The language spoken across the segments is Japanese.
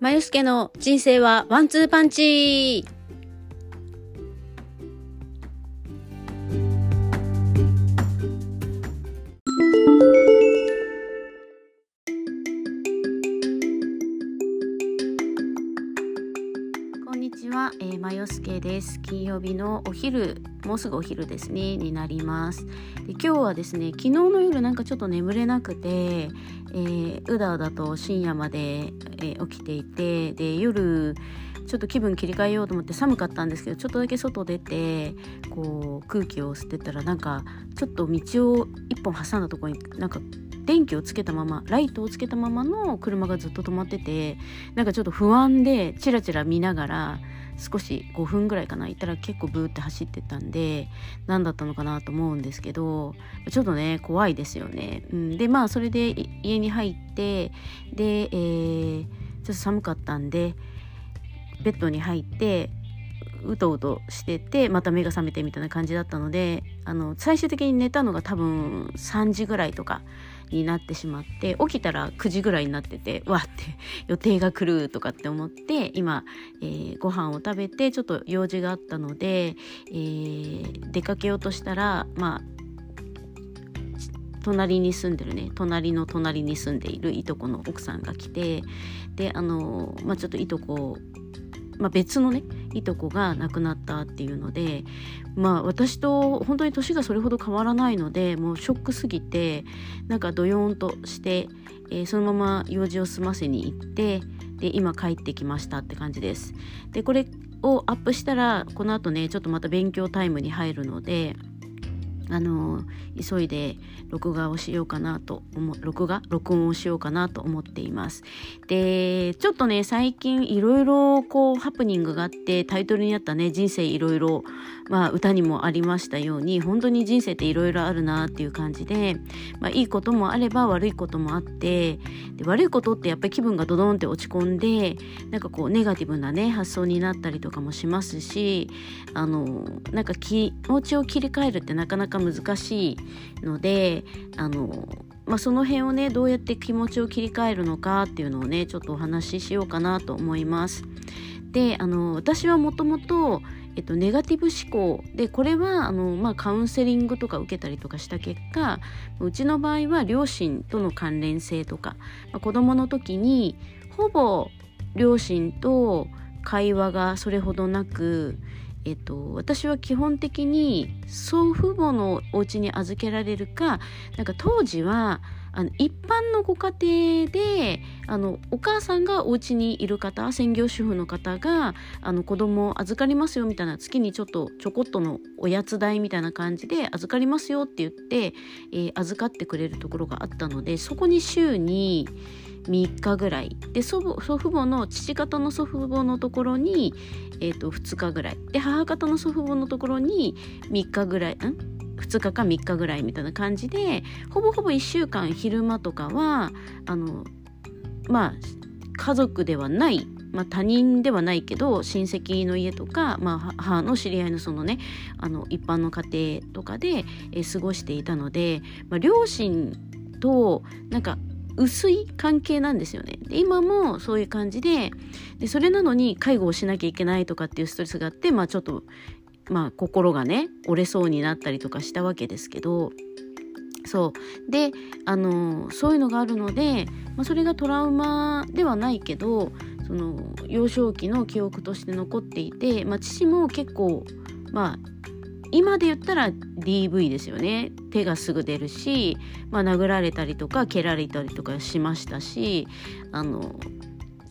まゆすけの人生はワンツーパンチ。にちは、えー、まよすけです。金曜日のお昼もうすぐお昼ですねになります。で今日はですね昨日の夜なんかちょっと眠れなくて、えー、うだうだと深夜まで、えー、起きていてで夜ちょっと気分切り替えようと思って寒かったんですけどちょっとだけ外出てこう空気を吸ってたらなんかちょっと道を一本挟んだところになんか電気をつけたままライトをつけたままの車がずっと止まっててなんかちょっと不安でチラチラ見ながら少し5分ぐらいかな行ったら結構ブーって走ってたんで何だったのかなと思うんですけどちょっとね怖いですよね。うん、でまあそれで家に入ってで、えー、ちょっと寒かったんでベッドに入ってうとうとしててまた目が覚めてみたいな感じだったのであの最終的に寝たのが多分3時ぐらいとかになってしまって起きたら9時ぐらいになっててわって予定が来るとかって思って今、えー、ご飯を食べてちょっと用事があったので、えー、出かけようとしたらまあ隣に住んでるね隣の隣に住んでいるいとこの奥さんが来てであのまあちょっといとこまあ、別のねいとこが亡くなったっていうのでまあ私と本当に年がそれほど変わらないのでもうショックすぎてなんかどよーンとして、えー、そのまま用事を済ませに行ってで今帰ってきましたって感じです。でこれをアップしたらこの後ねちょっとまた勉強タイムに入るのであの急いで録画をしようかなと思録画？録音をしようかなと思っています。でちょっとね最近いろいろこうハプニングがあってタイトルにあったね人生いろいろまあ歌にもありましたように本当に人生っていろいろあるなっていう感じで、まあ、いいこともあれば悪いこともあってで悪いことってやっぱり気分がドドンって落ち込んでなんかこうネガティブなね発想になったりとかもしますしあのなんか気持ちを切り替えるってなかなか難しいのであの、まあ、その辺をねどうやって気持ちを切り替えるのかっていうのをねちょっとお話ししようかなと思います。であの私はもともとえっと、ネガティブ思考でこれはあの、まあ、カウンセリングとか受けたりとかした結果うちの場合は両親との関連性とか、まあ、子どもの時にほぼ両親と会話がそれほどなくえっと、私は基本的に祖父母のお家に預けられるかなんか当時はあの一般のご家庭であのお母さんがお家にいる方専業主婦の方があの子供を預かりますよみたいな月にちょっとちょこっとのおやつ代みたいな感じで預かりますよって言って、えー、預かってくれるところがあったのでそこに週に3日ぐらい。で祖父母の父方の祖父母のところに、えー、と2日ぐらい。で母方の祖父母のところに3日ぐらいん？2日か3日ぐらいみたいな感じでほぼほぼ1週間昼間とかはあのまあ家族ではないまあ、他人ではないけど親戚の家とか、まあ、母の知り合いのそのねあの一般の家庭とかで、え過ごしていたので、まあ、両親となんか薄い関係なんですよね。で今もそういう感じででそれなのに介護をしなきゃいけないとかっていうストレスがあって、まあ、ちょっと、まあ、心がね折れそうになったりとかしたわけですけど。そう。であのそういうのがあるので、まあ、それがトラウマではないけどその幼少期の記憶として残っていて、まあ、父も結構まあ今で言ったら DV ですよね。手がすぐ出るし、まあ、殴られたりとか蹴られたりとかしましたしあの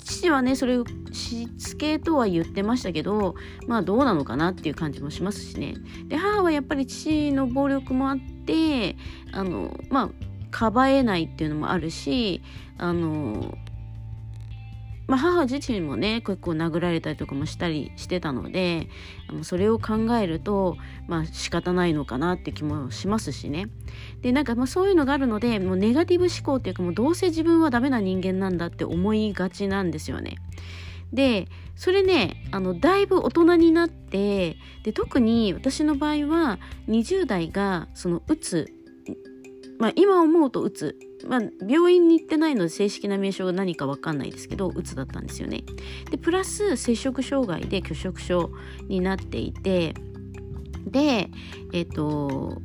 父はねそれをしつけとは言ってましたけどまあどうなのかなっていう感じもしますしね。で母はやっぱり父の暴力もあってあのまあかばえないっていうのもあるしあのまあ、母自身もね結構殴られたりとかもしたりしてたのでそれを考えるとまあ仕方ないのかなって気もしますしね。でなんかまあそういうのがあるのでもうネガティブ思考っていうかもうどうせ自分はダメな人間なんだって思いがちなんですよね。でそれねあのだいぶ大人になってで特に私の場合は20代がそのうつまあ、今思うとうつ、まあ、病院に行ってないので正式な名称が何か分かんないですけどうつだったんですよね。でプラス摂食障害で拒食症になっていてでえっ、と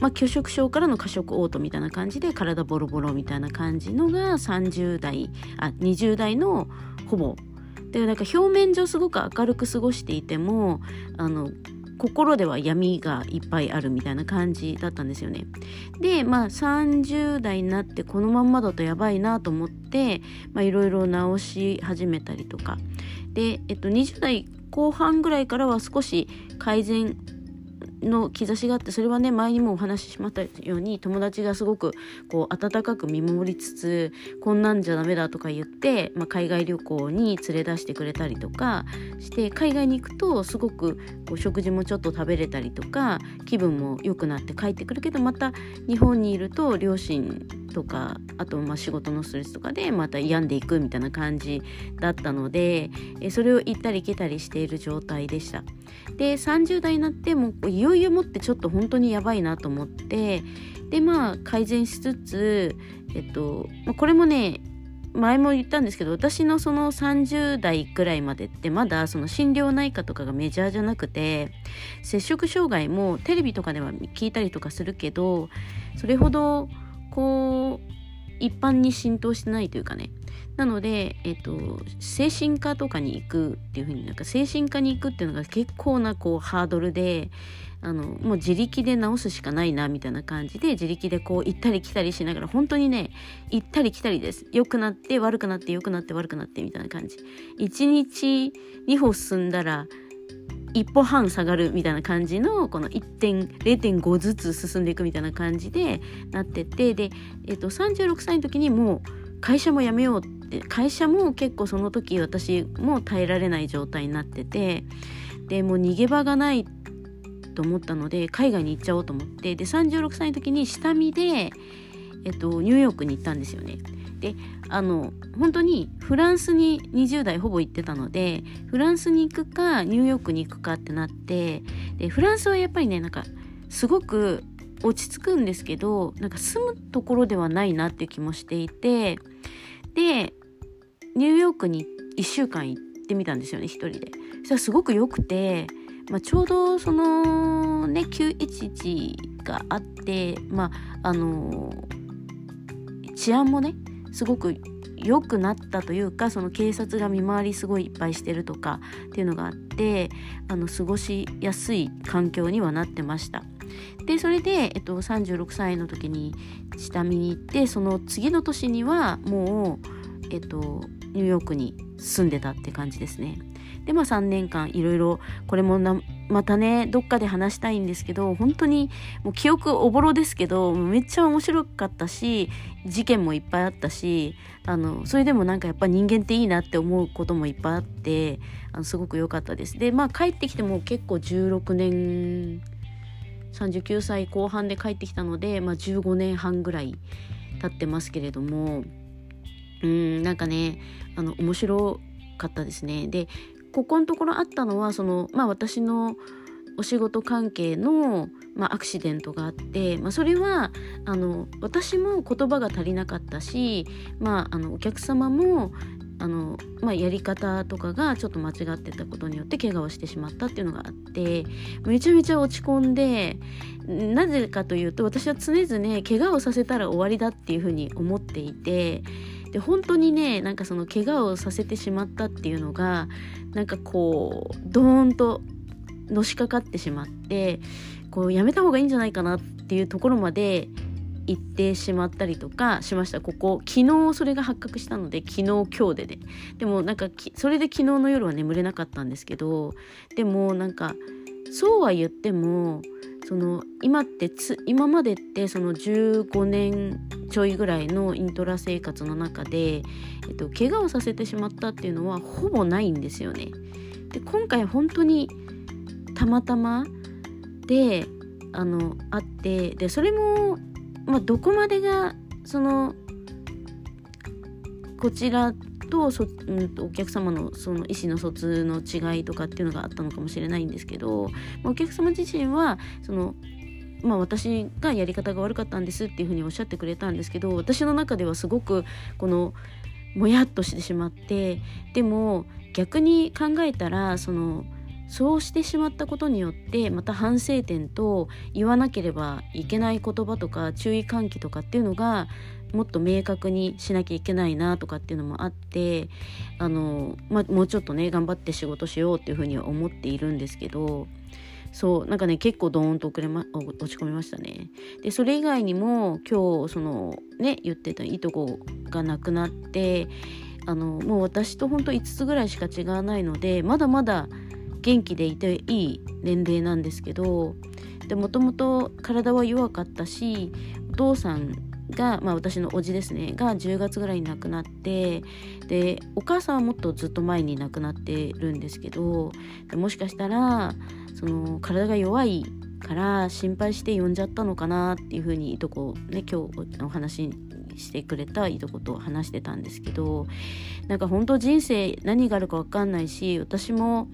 まあ、拒食症からの過食嘔吐みたいな感じで体ボロボロみたいな感じのが30代あ20代のほぼでなんか表面上すごく明るく過ごしていてもあの心では闇がいっぱいあるみたいな感じだったんですよね。でまあ30代になってこのまんまだとやばいなと思っていろいろ直し始めたりとかで、えっと、20代後半ぐらいからは少し改善の兆しがあってそれはね前にもお話ししましたように友達がすごくこう温かく見守りつつこんなんじゃダメだとか言って、まあ、海外旅行に連れ出してくれたりとかして海外に行くとすごくこう食事もちょっと食べれたりとか気分も良くなって帰ってくるけどまた日本にいると両親とかあとまあ仕事のストレスとかでまた病んでいくみたいな感じだったのでそれを行ったり来たりしている状態でした。で30代になってもいよいよもってちょっと本当にやばいなと思ってでまあ改善しつつえっと、これもね前も言ったんですけど私のその30代くらいまでってまだその心療内科とかがメジャーじゃなくて摂食障害もテレビとかでは聞いたりとかするけどそれほどこう一般に浸透してないというかね。なので、えっと、精神科とかに行くっていう風になんか精神科に行くっていうのが結構なこうハードルであのもう自力で治すしかないなみたいな感じで自力でこう行ったり来たりしながら本当にね行ったり来たりです。良くなって悪くなって良くなって悪くなってみたいな感じ。1日2歩進んだら一歩半下がるみたいな感じのこの1.0.5ずつ進んでいくみたいな感じでなっててで、えっと、36歳の時にもう会社も辞めようって会社も結構その時私も耐えられない状態になっててでもう逃げ場がないと思ったので海外に行っちゃおうと思ってで36歳の時に下見で、えっと、ニューヨークに行ったんですよね。であの本当にフランスに20代ほぼ行ってたのでフランスに行くかニューヨークに行くかってなってでフランスはやっぱりねなんかすごく落ち着くんですけどなんか住むところではないなっていう気もしていてでニューヨークに1週間行ってみたんですよね1人で。そしたらすごく良くて、まあ、ちょうどそのね911があってまああの治安もねすごく良くなったというかその警察が見回りすごいいっぱいしてるとかっていうのがあってあの過ごしやすい環境にはなってました。でそれで、えっと、36歳の時に下見に行ってその次の年にはもう、えっと、ニューヨークに住んでたって感じですね。でまあ3年間いろいろこれもまたねどっかで話したいんですけど本当にもう記憶おぼろですけどめっちゃ面白かったし事件もいっぱいあったしあのそれでもなんかやっぱ人間っていいなって思うこともいっぱいあってあのすごく良かったです。でまあ帰ってきても結構16年39歳後半で帰ってきたので、まあ、15年半ぐらい経ってますけれどもうんなんかねあの面白かったですね。でここのところあったのはその、まあ、私のお仕事関係の、まあ、アクシデントがあって、まあ、それはあの私も言葉が足りなかったし、まあ、あのお客様もあの、まあ、やり方とかがちょっと間違ってたことによって怪我をしてしまったっていうのがあってめちゃめちゃ落ち込んでなぜかというと私は常々怪我をさせたら終わりだっていうふうに思っていて。で本当にねなんかその怪我をさせてしまったっていうのがなんかこうドーンとのしかかってしまってこうやめた方がいいんじゃないかなっていうところまで行ってしまったりとかしました。ここ昨日それが発覚したので昨日今日でね。でもなんかそれで昨日の夜は眠れなかったんですけどでもなんかそうは言ってもその今ってつ今までってその15年ちょいぐらいのイントラ生活の中で、えっと、怪我をさせてしまったっていうのはほぼないんですよね。で今回本当にたまたまであのあってでそれも、まあ、どこまでがそのこちらとそ、うん、とお客様のその意思の疎通の違いとかっていうのがあったのかもしれないんですけどお客様自身はそのまあ、私がやり方が悪かったんですっていうふうにおっしゃってくれたんですけど私の中ではすごくこのもやっとしてしまってでも逆に考えたらそのそうしてしまったことによってまた反省点と言わなければいけない言葉とか注意喚起とかっていうのがもっと明確にしなきゃいけないなとかっていうのもあってあの、まあ、もうちょっとね頑張って仕事しようっていうふうには思っているんですけどそうなんかね結構ドーンと遅れま落ち込みましたね。でそれ以外にも今日そのね言ってたいとこがなくなってあのもう私とほんと5つぐらいしか違わないのでまだまだ元気でいていい年齢なんですけどでもともと体は弱かったしお父さんが、まあ、私の叔父ですねが10月ぐらいに亡くなってでお母さんはもっとずっと前に亡くなってるんですけどもしかしたらその体が弱いから心配して呼んじゃったのかなっていうふうにいとこね今日お話してくれたいとこと話してたんですけどなんか本当人生何があるか分かんないし私も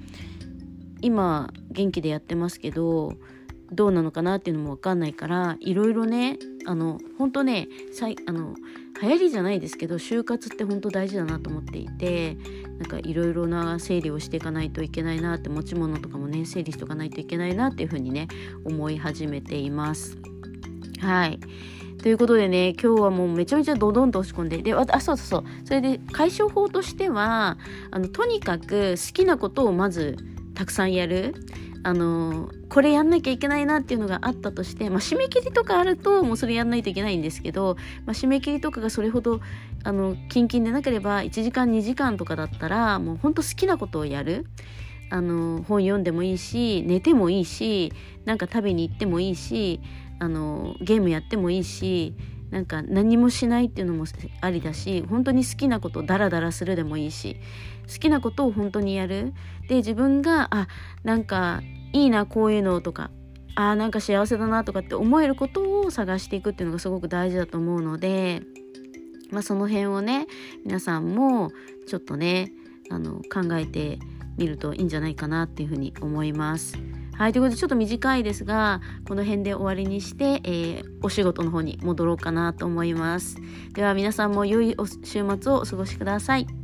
今元気でやってますけどどうなのかなっていうのも分かんないからいろいろねあの本当ねさいあの流行りじゃないですけど就活って本当大事だなと思っていてなんかいろいろな整理をしていかないといけないなって持ち物とかもね整理しておかないといけないなっていうふうにね思い始めています。はい。ということでね今日はもうめちゃめちゃドドンと押し込んでであそうそうそう。それで解消法としてはあのとにかく好きなことをまずたくさんやる。あのこれやんなきゃいけないなっていうのがあったとして、まあ、締め切りとかあるともうそれやんないといけないんですけど、まあ、締め切りとかがそれほどあのキンキンでなければ1時間2時間とかだったらもうほんと好きなことをやる。あの本読んでもいいし寝てもいいしなんか食べに行ってもいいしあのゲームやってもいいしなんか何もしないっていうのもありだし本当に好きなことをダラダラするでもいいし好きなことを本当にやるで自分があなんかいいなこういうのとかあなんか幸せだなとかって思えることを探していくっていうのがすごく大事だと思うので、まあ、その辺をね皆さんもちょっとねあの考えてみるといいんじゃないかなっていうふうに思います。はい、ということでちょっと短いですがこの辺で終わりにして、えー、お仕事の方に戻ろうかなと思います。では皆さんも良い週末をお過ごしください。